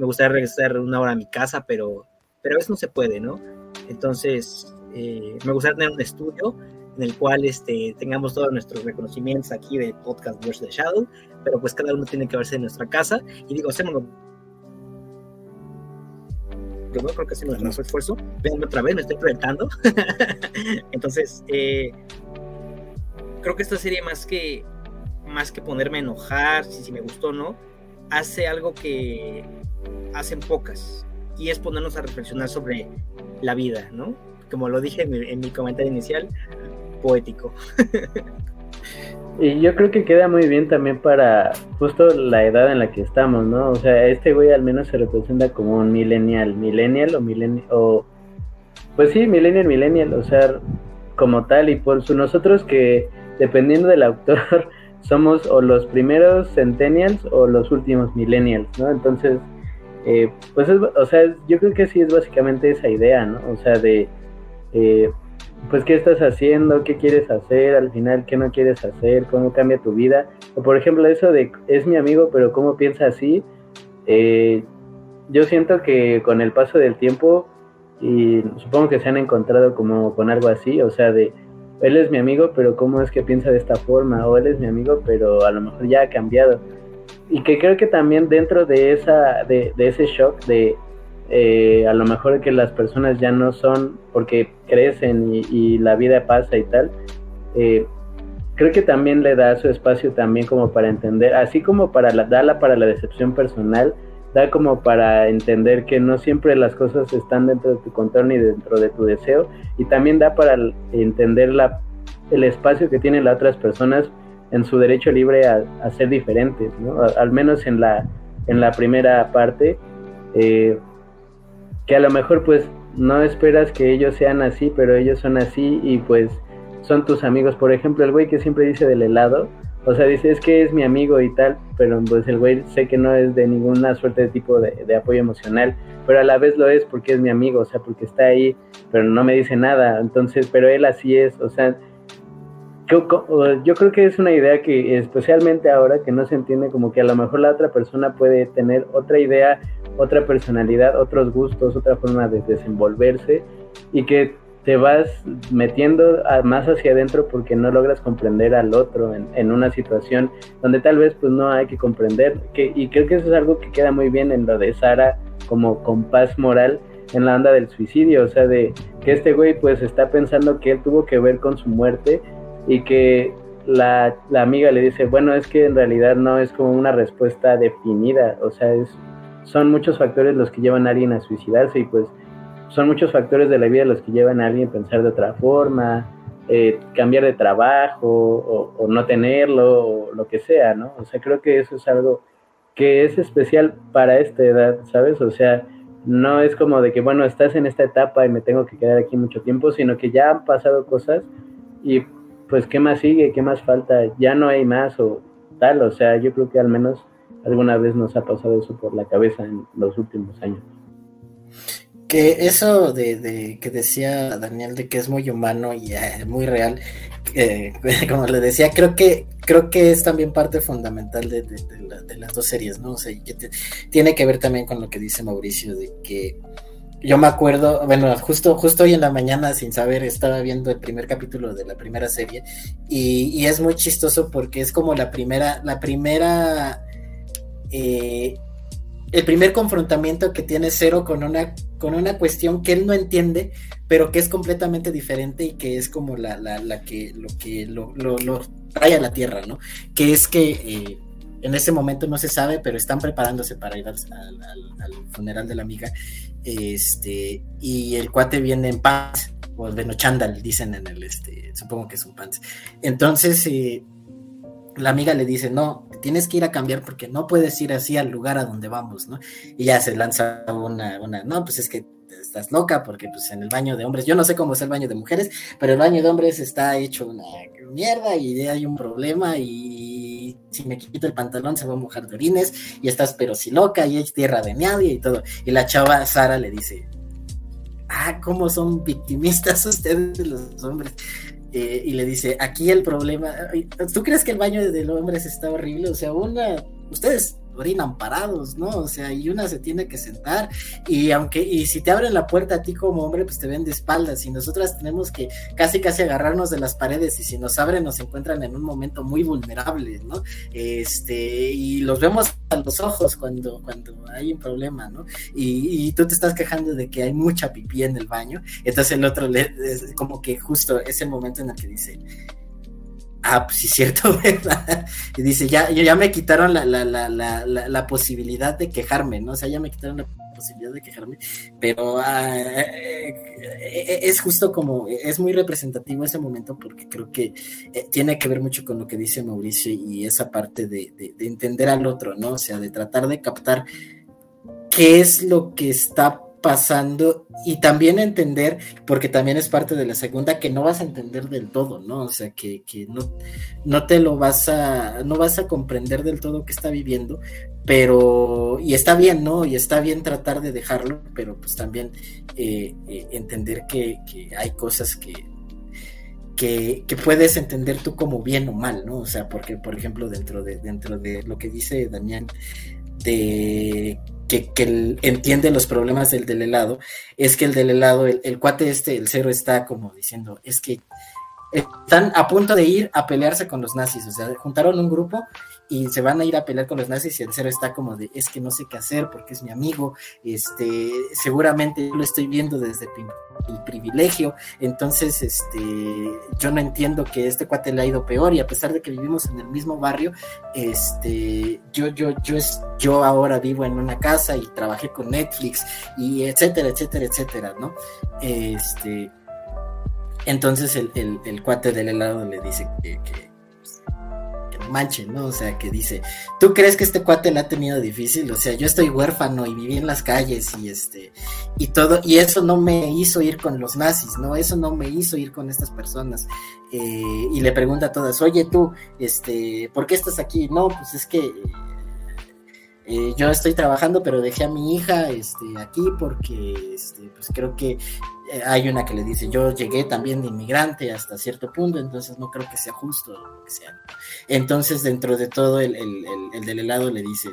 me gustaría regresar una hora a mi casa, pero, pero a veces no se puede, ¿no? Entonces, eh, me gustaría tener un estudio en el cual este, tengamos todos nuestros reconocimientos aquí de Podcast vs. The Shadow, pero pues cada uno tiene que verse en nuestra casa, y digo, hacemos yo creo que hacemos nuestro esfuerzo. Veanme otra vez, me estoy proyectando. *laughs* Entonces, eh, creo que esta serie más que más que ponerme a enojar si, si me gustó o no, hace algo que hacen pocas y es ponernos a reflexionar sobre la vida, ¿no? Como lo dije en mi, en mi comentario inicial, poético. Y yo creo que queda muy bien también para justo la edad en la que estamos, ¿no? O sea, este güey al menos se representa como un millennial, millennial o millennial, o pues sí, millennial, millennial, o sea, como tal, y por su nosotros que dependiendo del autor, *laughs* somos o los primeros centennials o los últimos millennials, ¿no? Entonces, eh, pues, es, o sea, yo creo que sí es básicamente esa idea, ¿no? O sea, de, eh, pues qué estás haciendo, qué quieres hacer, al final qué no quieres hacer, cómo cambia tu vida. O por ejemplo eso de es mi amigo, pero cómo piensa así. Eh, yo siento que con el paso del tiempo, y supongo que se han encontrado como con algo así, o sea, de él es mi amigo, pero cómo es que piensa de esta forma, o él es mi amigo, pero a lo mejor ya ha cambiado. Y que creo que también dentro de, esa, de, de ese shock de eh, a lo mejor que las personas ya no son porque crecen y, la vida pasa y tal, eh, creo que también le da su espacio también como para entender, así como para la, darla para la decepción personal, da como para entender que no siempre las cosas están dentro de tu control ni dentro de tu deseo y también da para entender la, el espacio que tienen las otras personas en su derecho libre a, ser diferentes, ¿no? al menos en la, primera parte. Eh, que a lo mejor pues no esperas que ellos sean así, pero ellos son así y pues son tus amigos. Por ejemplo, el güey que siempre dice del helado, o sea, dice es que es mi amigo y tal, pero pues el güey sé que no es de ninguna suerte de tipo de, de, apoyo emocional, pero a la vez lo es porque es mi amigo, o sea, porque está ahí, pero no me dice nada, entonces, pero él así es, o sea, yo creo que es una idea que especialmente ahora que no se entiende como que a lo mejor la otra persona puede tener otra idea otra personalidad, otros gustos, otra forma de desenvolverse y que te vas metiendo más hacia adentro porque no logras comprender al otro en, una situación donde tal vez pues no hay que comprender que, y creo que eso es algo que queda muy bien en lo de Sara como compás moral en la onda del suicidio, o sea, de que este güey pues está pensando que él tuvo que ver con su muerte y que la, la amiga le dice, bueno, es que en realidad no es como una respuesta definida, o sea, es son muchos factores los que llevan a alguien a suicidarse y pues son muchos factores de la vida los que llevan a alguien a pensar de otra forma, eh, cambiar de trabajo o, no tenerlo o lo que sea, ¿no? O sea, creo que eso es algo que es especial para esta edad, ¿sabes? O sea, no es como de que, bueno, estás en esta etapa y me tengo que quedar aquí mucho tiempo, sino que ya han pasado cosas y pues, ¿qué más sigue? ¿Qué más falta? Ya no hay más o tal, o sea, yo creo que al menos alguna vez nos ha pasado eso por la cabeza en los últimos años. Que eso de, que decía Daniel de que es muy humano y eh, muy real, eh, *laughs* como le decía, creo que creo que es también parte fundamental de, las dos series, ¿no? O sea, tiene que ver también con lo que dice Mauricio de que yo me acuerdo, bueno, justo, justo hoy en la mañana, sin saber, estaba viendo el primer capítulo de la primera serie y, y es muy chistoso porque es como la primera, la primera eh, el primer confrontamiento que tiene Cero con una, con una cuestión que él no entiende, pero que es completamente diferente y que es como la, que lo que lo, trae a la Tierra, ¿no? Que es que eh, en ese momento no se sabe, pero están preparándose para ir al, funeral de la amiga. Este, y el cuate viene en pants, o bueno, chandal, dicen en el, este, supongo que es un pants. Entonces, eh, la amiga le dice, no, tienes que ir a cambiar porque no puedes ir así al lugar a donde vamos, ¿no? Y ya se lanza una, una, no, pues es que estás loca porque pues en el baño de hombres, yo no sé cómo es el baño de mujeres, pero el baño de hombres está hecho una mierda y hay un problema y si me quito el pantalón se va a mojar de orines y estás pero si loca y hay tierra de nadie y todo. Y la chava Sara le dice, ah, ¿cómo son victimistas *laughs* ustedes los hombres? Eh, y le dice, aquí el problema, ¿tú crees que el baño de los hombres está horrible? O sea, una, ustedes orinan parados, ¿no? O sea, y una se tiene que sentar y aunque, y si te abren la puerta a ti como hombre, pues te ven de espaldas y nosotras tenemos que casi casi agarrarnos de las paredes y si nos abren nos encuentran en un momento muy vulnerable, ¿no? Este, y los vemos a los ojos cuando, cuando hay un problema, ¿no? Y, y tú te estás quejando de que hay mucha pipí en el baño, entonces el otro le, como que justo es el momento en el que dice, Ah, pues sí, cierto, *laughs* ¿verdad? Y dice, ya, ya me quitaron la, la, la, la, posibilidad de quejarme, ¿no? O sea, ya me quitaron la posibilidad de quejarme, pero ah, eh, eh, es justo como, es muy representativo ese momento porque creo que eh, tiene que ver mucho con lo que dice Mauricio y esa parte de, de, de entender al otro, ¿no? O sea, de tratar de captar qué es lo que está pasando y también entender, porque también es parte de la segunda, que no vas a entender del todo, ¿no? O sea, que, que no, no te lo vas a, no vas a comprender del todo que está viviendo, pero, y está bien, ¿no? Y está bien tratar de dejarlo, pero pues también eh, eh, entender que, hay cosas que, que, que, puedes entender tú como bien o mal, ¿no? O sea, porque, por ejemplo, dentro de, dentro de lo que dice Damián, de que, entiende los problemas del del helado, es que el del helado, el, el, cuate este, el cero está como diciendo, es que están a punto de ir a pelearse con los nazis, o sea, juntaron un grupo y se van a ir a pelear con los nazis y el cero está como de, es que no sé qué hacer porque es mi amigo, este, seguramente lo estoy viendo desde mi privilegio, entonces, este, yo no entiendo que este cuate le ha ido peor y a pesar de que vivimos en el mismo barrio, este, yo, yo, yo, es, yo ahora vivo en una casa y trabajé con Netflix y etcétera, etcétera, etcétera, ¿no? Este, entonces el, el, el cuate del helado le dice que manche, ¿no? O sea, que dice, ¿tú crees que este cuate la ha tenido difícil? O sea, yo estoy huérfano y viví en las calles y este, y todo, y eso no me hizo ir con los nazis, ¿no? Eso no me hizo ir con estas personas. Eh, y le pregunta a todas, oye tú, este, ¿por qué estás aquí? No, pues es que eh, yo estoy trabajando, pero dejé a mi hija este, aquí porque este, pues creo que eh, hay una que le dice, yo llegué también de inmigrante hasta cierto punto, entonces no creo que sea justo que sea. Entonces, dentro de todo, el, el, el, el del helado le dice,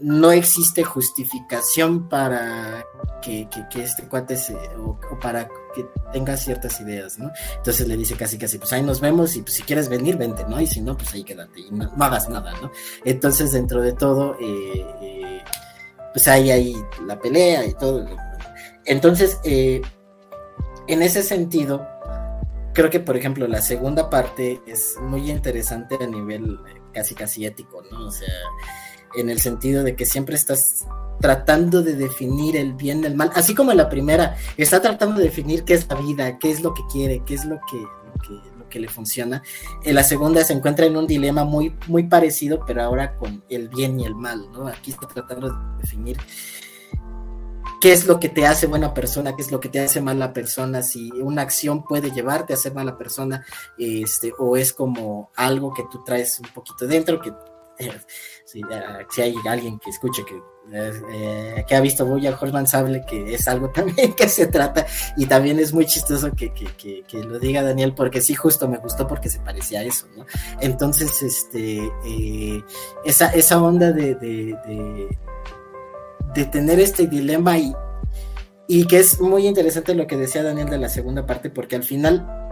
no existe justificación para que, este cuate se, o, para que tenga ciertas ideas, ¿no? Entonces le dice casi, casi, pues ahí nos vemos y pues si quieres venir, vente, ¿no? Y si no, pues ahí quédate y no, hagas nada, ¿no? Entonces, dentro de todo, eh, eh, pues ahí hay la pelea y todo. Entonces, eh, en ese sentido, creo que, por ejemplo, la segunda parte es muy interesante a nivel casi, casi ético, ¿no? O sea, en el sentido de que siempre estás tratando de definir el bien del mal, así como en la primera, está tratando de definir qué es la vida, qué es lo que quiere, qué es lo que, lo que, lo que le funciona. En la segunda se encuentra en un dilema muy, muy parecido, pero ahora con el bien y el mal, ¿no? Aquí está tratando de definir qué es lo que te hace buena persona, qué es lo que te hace mala persona, si una acción puede llevarte a ser mala persona, este, o es como algo que tú traes un poquito dentro, que *laughs* si, si, hay alguien que escuche que, eh, que ha visto Boya Horseman sabe que es algo *laughs* también que se trata y también es muy chistoso que, que, que, lo diga Daniel porque sí justo me gustó porque se parecía a eso, ¿no? Entonces, este, eh, esa, esa onda de, de, de, de, tener este dilema y, y que es muy interesante lo que decía Daniel de la segunda parte porque al final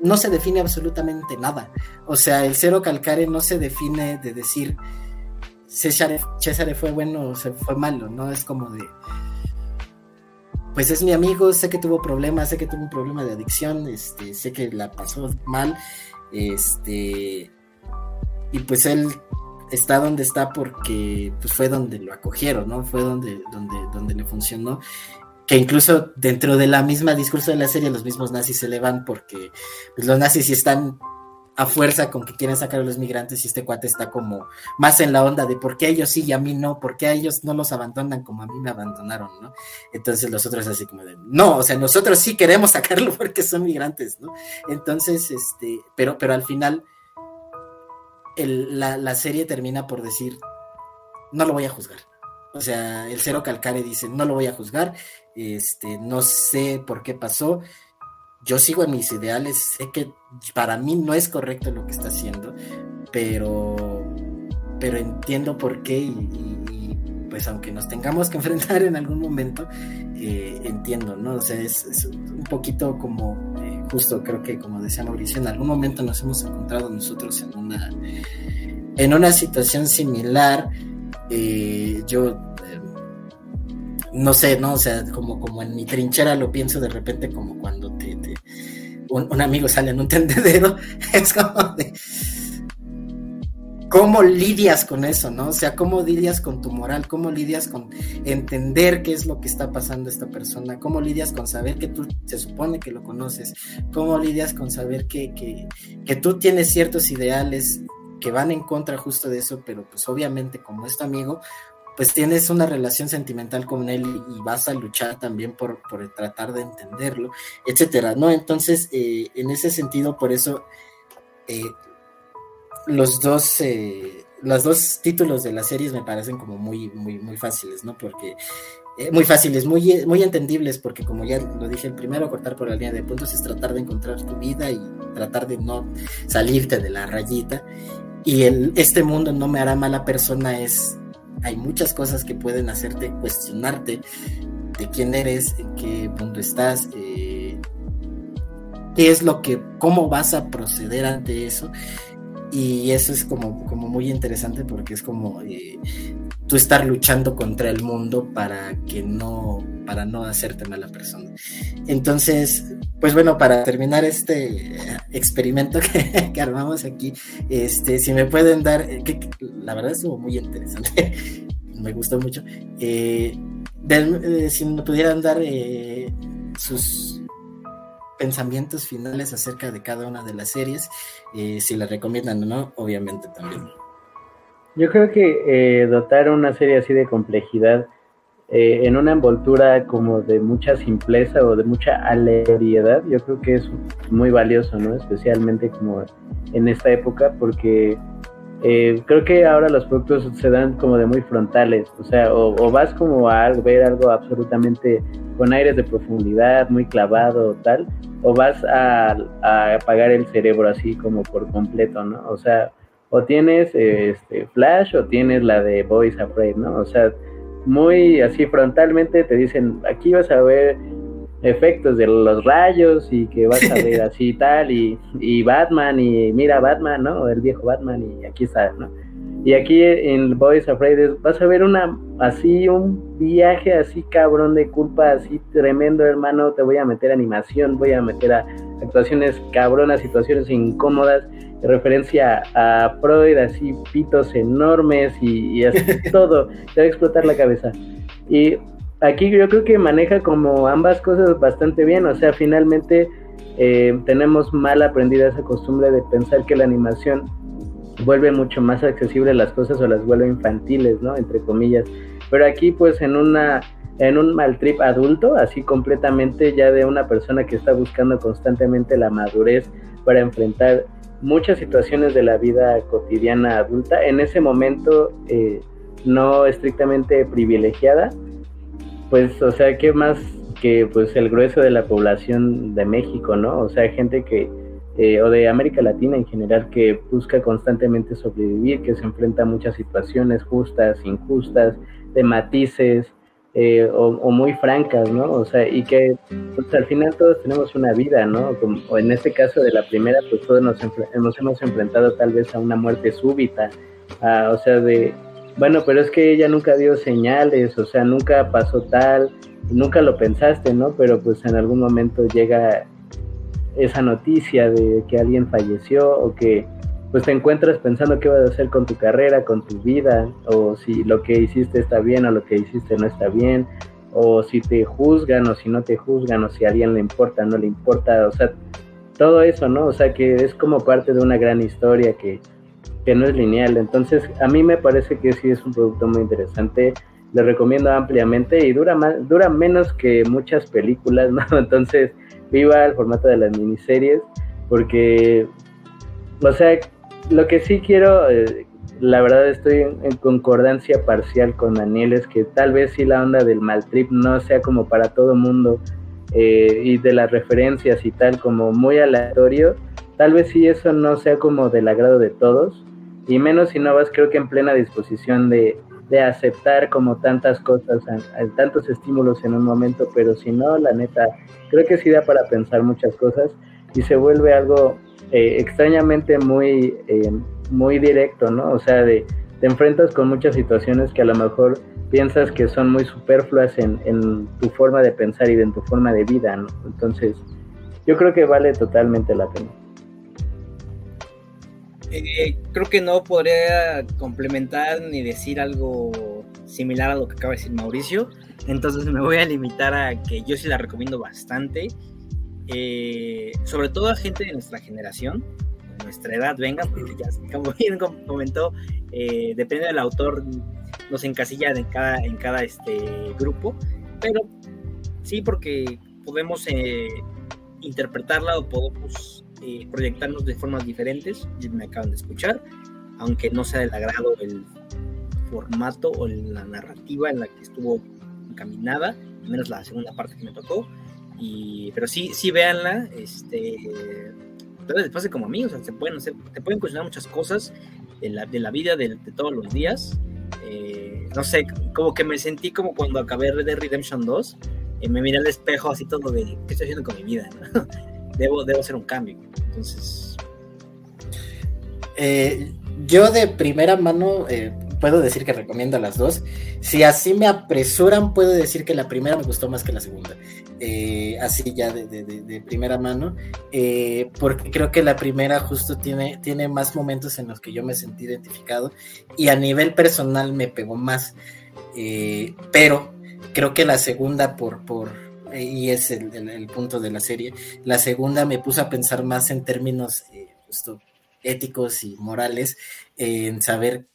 no se define absolutamente nada. O sea, el cero calcare no se define de decir César, César fue bueno o se fue malo, ¿no? Es como de. Pues es mi amigo, sé que tuvo problemas, sé que tuvo un problema de adicción, este, sé que la pasó mal, este, y pues él está donde está porque pues fue donde lo acogieron, ¿no? Fue donde, donde, donde le funcionó que incluso dentro de la misma discurso de la serie los mismos nazis se elevan porque pues, los nazis sí están a fuerza con que quieren sacar a los migrantes y este cuate está como más en la onda de por qué ellos sí y a mí no, por qué a ellos no los abandonan como a mí me abandonaron, ¿no? Entonces los otros así como de, no, o sea, nosotros sí queremos sacarlo *laughs* porque son migrantes, ¿no? Entonces, este, pero, pero al final la, la serie termina por decir, no lo voy a juzgar. O sea, el cero calcare dice, no lo voy a juzgar, este, no sé por qué pasó, yo sigo en mis ideales, sé que para mí no es correcto lo que está haciendo, pero, pero entiendo por qué y, pues aunque nos tengamos que *laughs* enfrentar en algún momento, eh, entiendo, ¿no? O sea, es, un poquito como, eh, justo creo que como decía Mauricio, en algún momento nos hemos encontrado nosotros en una, en una situación similar. Eh, yo no sé, ¿no? O sea, como, como en mi trinchera lo pienso de repente como cuando te, un, amigo sale en un *laughs* tendedero, es como de... ¿Cómo lidias con eso, no? O sea, ¿cómo lidias con tu moral? ¿Cómo lidias con entender qué es lo que está pasando esta persona? ¿Cómo lidias con saber que tú se supone que lo conoces? ¿Cómo lidias con saber que, que, que tú tienes ciertos ideales que van en contra justo de eso, pero pues obviamente como es tu amigo, pues tienes una relación sentimental con él y, vas a luchar también por, tratar de entenderlo, etcétera, ¿no? Entonces, eh, en ese sentido, por eso eh, los dos eh, los dos títulos de las series me parecen como muy muy muy fáciles, ¿no? Porque muy fáciles, muy, muy entendibles, porque como ya lo dije, el primero, cortar por la línea de puntos es tratar de encontrar tu vida y tratar de no salirte de la rayita. Y el, este mundo no me hará mala persona es hay muchas cosas que pueden hacerte cuestionarte de quién eres, en qué mundo estás, eh, qué es lo que, cómo vas a proceder ante eso. Y eso es como, como muy interesante porque es como eh, tú estar luchando contra el mundo para que no, para no hacerte mala persona. Entonces, pues bueno, para terminar este experimento *laughs* que, armamos aquí, este, si me pueden dar, eh, la verdad estuvo muy interesante, *laughs* me gustó mucho. Eh, eh, si me pudieran dar sus pensamientos finales acerca de cada una de las series, si la recomiendan o no, obviamente también. Yo creo que dotar una serie así de complejidad eh, en una envoltura como de mucha simpleza o de mucha aleatoriedad, yo creo que es muy valioso, ¿no? Especialmente como en esta época, porque eh, creo que ahora los productos se dan como de muy frontales, o sea, o, vas como a ver algo absolutamente con aires de profundidad, muy clavado o tal, o vas a, apagar el cerebro así como por completo, ¿no? O sea, o tienes este, Flash o tienes la de Boys Afraid, ¿no? O sea, muy así frontalmente te dicen, aquí vas a ver efectos de los rayos y que vas a ver *laughs* así y tal, y, y, Batman, y mira Batman, ¿no? El viejo Batman, y aquí está, ¿no? Y aquí en Boys Afraid vas a ver una, así, un viaje así cabrón de culpa, así tremendo, hermano, te voy a meter animación, voy a meter a actuaciones cabronas, situaciones incómodas, referencia a Freud, así pitos enormes y, así *laughs* todo, te va a explotar la cabeza. Y aquí yo creo que maneja como ambas cosas bastante bien, o sea, finalmente eh, tenemos mal aprendida esa costumbre de pensar que la animación vuelve mucho más accesible las cosas o las vuelve infantiles, ¿no? Entre comillas. Pero aquí pues en una en un mal trip adulto, así completamente ya de una persona que está buscando constantemente la madurez para enfrentar muchas situaciones de la vida cotidiana adulta, en ese momento eh, no estrictamente privilegiada, pues, o sea, ¿qué más que pues el grueso de la población de México, ¿no? O sea, gente que, eh, o de América Latina en general, que busca constantemente sobrevivir, que se enfrenta a muchas situaciones justas, injustas, de matices, eh, o, muy francas, ¿no? O sea, y que pues, al final todos tenemos una vida, ¿no? Como, o en este caso de la primera, pues todos nos, hemos enfrentado tal vez a una muerte súbita, o sea, de, bueno, pero es que ella nunca dio señales, o sea, nunca pasó tal, nunca lo pensaste, ¿no? Pero pues en algún momento llega esa noticia de que alguien falleció o que pues te encuentras pensando qué vas a hacer con tu carrera, con tu vida, o si lo que hiciste está bien o lo que hiciste no está bien, o si te juzgan o si no te juzgan, o si a alguien le importa no le importa, o sea, todo eso, ¿no? O sea, que es como parte de una gran historia que, que no es lineal. Entonces, a mí me parece que sí es un producto muy interesante. Le recomiendo ampliamente y dura, más, dura menos que muchas películas, *laughs* ¿no? Entonces, viva el formato de las miniseries, porque, o sea, lo que sí quiero, eh, la verdad estoy en, concordancia parcial con Daniel, es que tal vez sí la onda del mal trip no sea como para todo mundo eh, y de las referencias y tal como muy aleatorio, tal vez sí eso no sea como del agrado de todos, y menos si no vas creo que en plena disposición de, de aceptar como tantas cosas, tantos estímulos en un momento, pero si no, la neta, creo que sí da para pensar muchas cosas y se vuelve algo eh, extrañamente muy, eh, muy directo, ¿no? O sea, de, te enfrentas con muchas situaciones que a lo mejor piensas que son muy superfluas en, en tu forma de pensar y en tu forma de vida, ¿no? Entonces, yo creo que vale totalmente la pena. Eh, creo que no podría complementar ni decir algo similar a lo que acaba de decir Mauricio. Entonces me voy a limitar a que yo sí la recomiendo bastante. Eh, sobre todo a gente de nuestra generación, nuestra edad, vengan, porque ya, *laughs* como bien comentó, eh, depende del autor, nos encasilla en cada, en cada este, grupo, pero sí, porque podemos interpretarla o podemos eh, proyectarnos de formas diferentes, me acaban de escuchar, aunque no sea del agrado el formato o la narrativa en la que estuvo encaminada, menos la segunda parte que me tocó, y, pero sí, sí véanla, este, pero después de como amigos, se pueden hacer, te pueden cuestionar muchas cosas de la, de la vida de, todos los días, eh, no sé, como que me sentí como cuando acabé de Redemption 2, eh, me miré al espejo así todo de, ¿qué estoy haciendo con mi vida? *laughs* debo, debo hacer un cambio. Entonces. Eh, yo de primera mano eh, puedo decir que recomiendo las dos. Si así me apresuran, puedo decir que la primera me gustó más que la segunda. Eh, así ya de, primera mano. porque creo que la primera justo tiene, tiene más momentos en los que yo me sentí identificado y a nivel personal me pegó más. pero creo que la segunda por, por y es el, punto de la serie. La segunda me puso a pensar más en términos eh, éticos y morales, en saber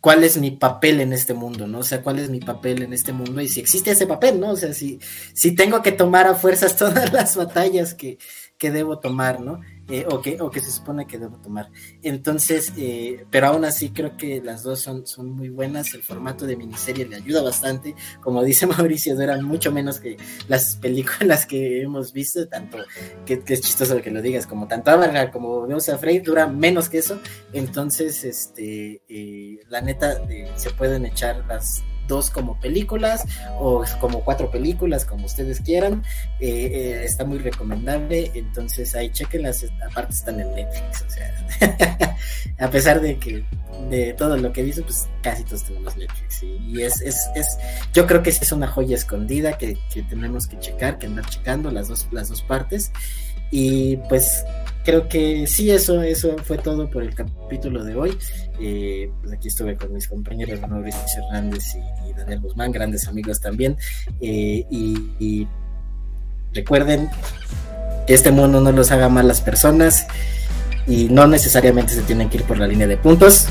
cuál es mi papel en este mundo, ¿no? O sea, cuál es mi papel en este mundo y si existe ese papel, ¿no? O sea, si, si tengo que tomar a fuerzas *laughs* todas las batallas que, que debo tomar, ¿no? Eh, o, que, o que se supone que debo tomar. Entonces, eh, pero aún así creo que las dos son, son muy buenas, el formato de miniserie le ayuda bastante, como dice *laughs* Mauricio, duran mucho menos que las películas que hemos visto, tanto, que, es chistoso que lo digas, como tanto Amarga como Vemos a Frey, dura menos que eso, entonces, este, eh, la neta, se pueden echar las dos como películas o como cuatro películas, como ustedes quieran. Eh, eh, está muy recomendable, entonces ahí chequenlas, aparte están en Netflix, o sea, *laughs* a pesar de que de todo lo que dice, pues casi todos tenemos Netflix. Y es, es, es, yo creo que es una joya escondida que, que tenemos que checar, que andar checando las dos, las dos partes. Y pues creo que sí, eso, eso fue todo por el capítulo de hoy. Eh, pues aquí estuve con mis compañeros Mauricio Hernández y, Daniel Guzmán, grandes amigos también. Eh, y, recuerden que este mundo no los haga malas personas y no necesariamente se tienen que ir por la línea de puntos.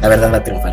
La verdad va a triunfar.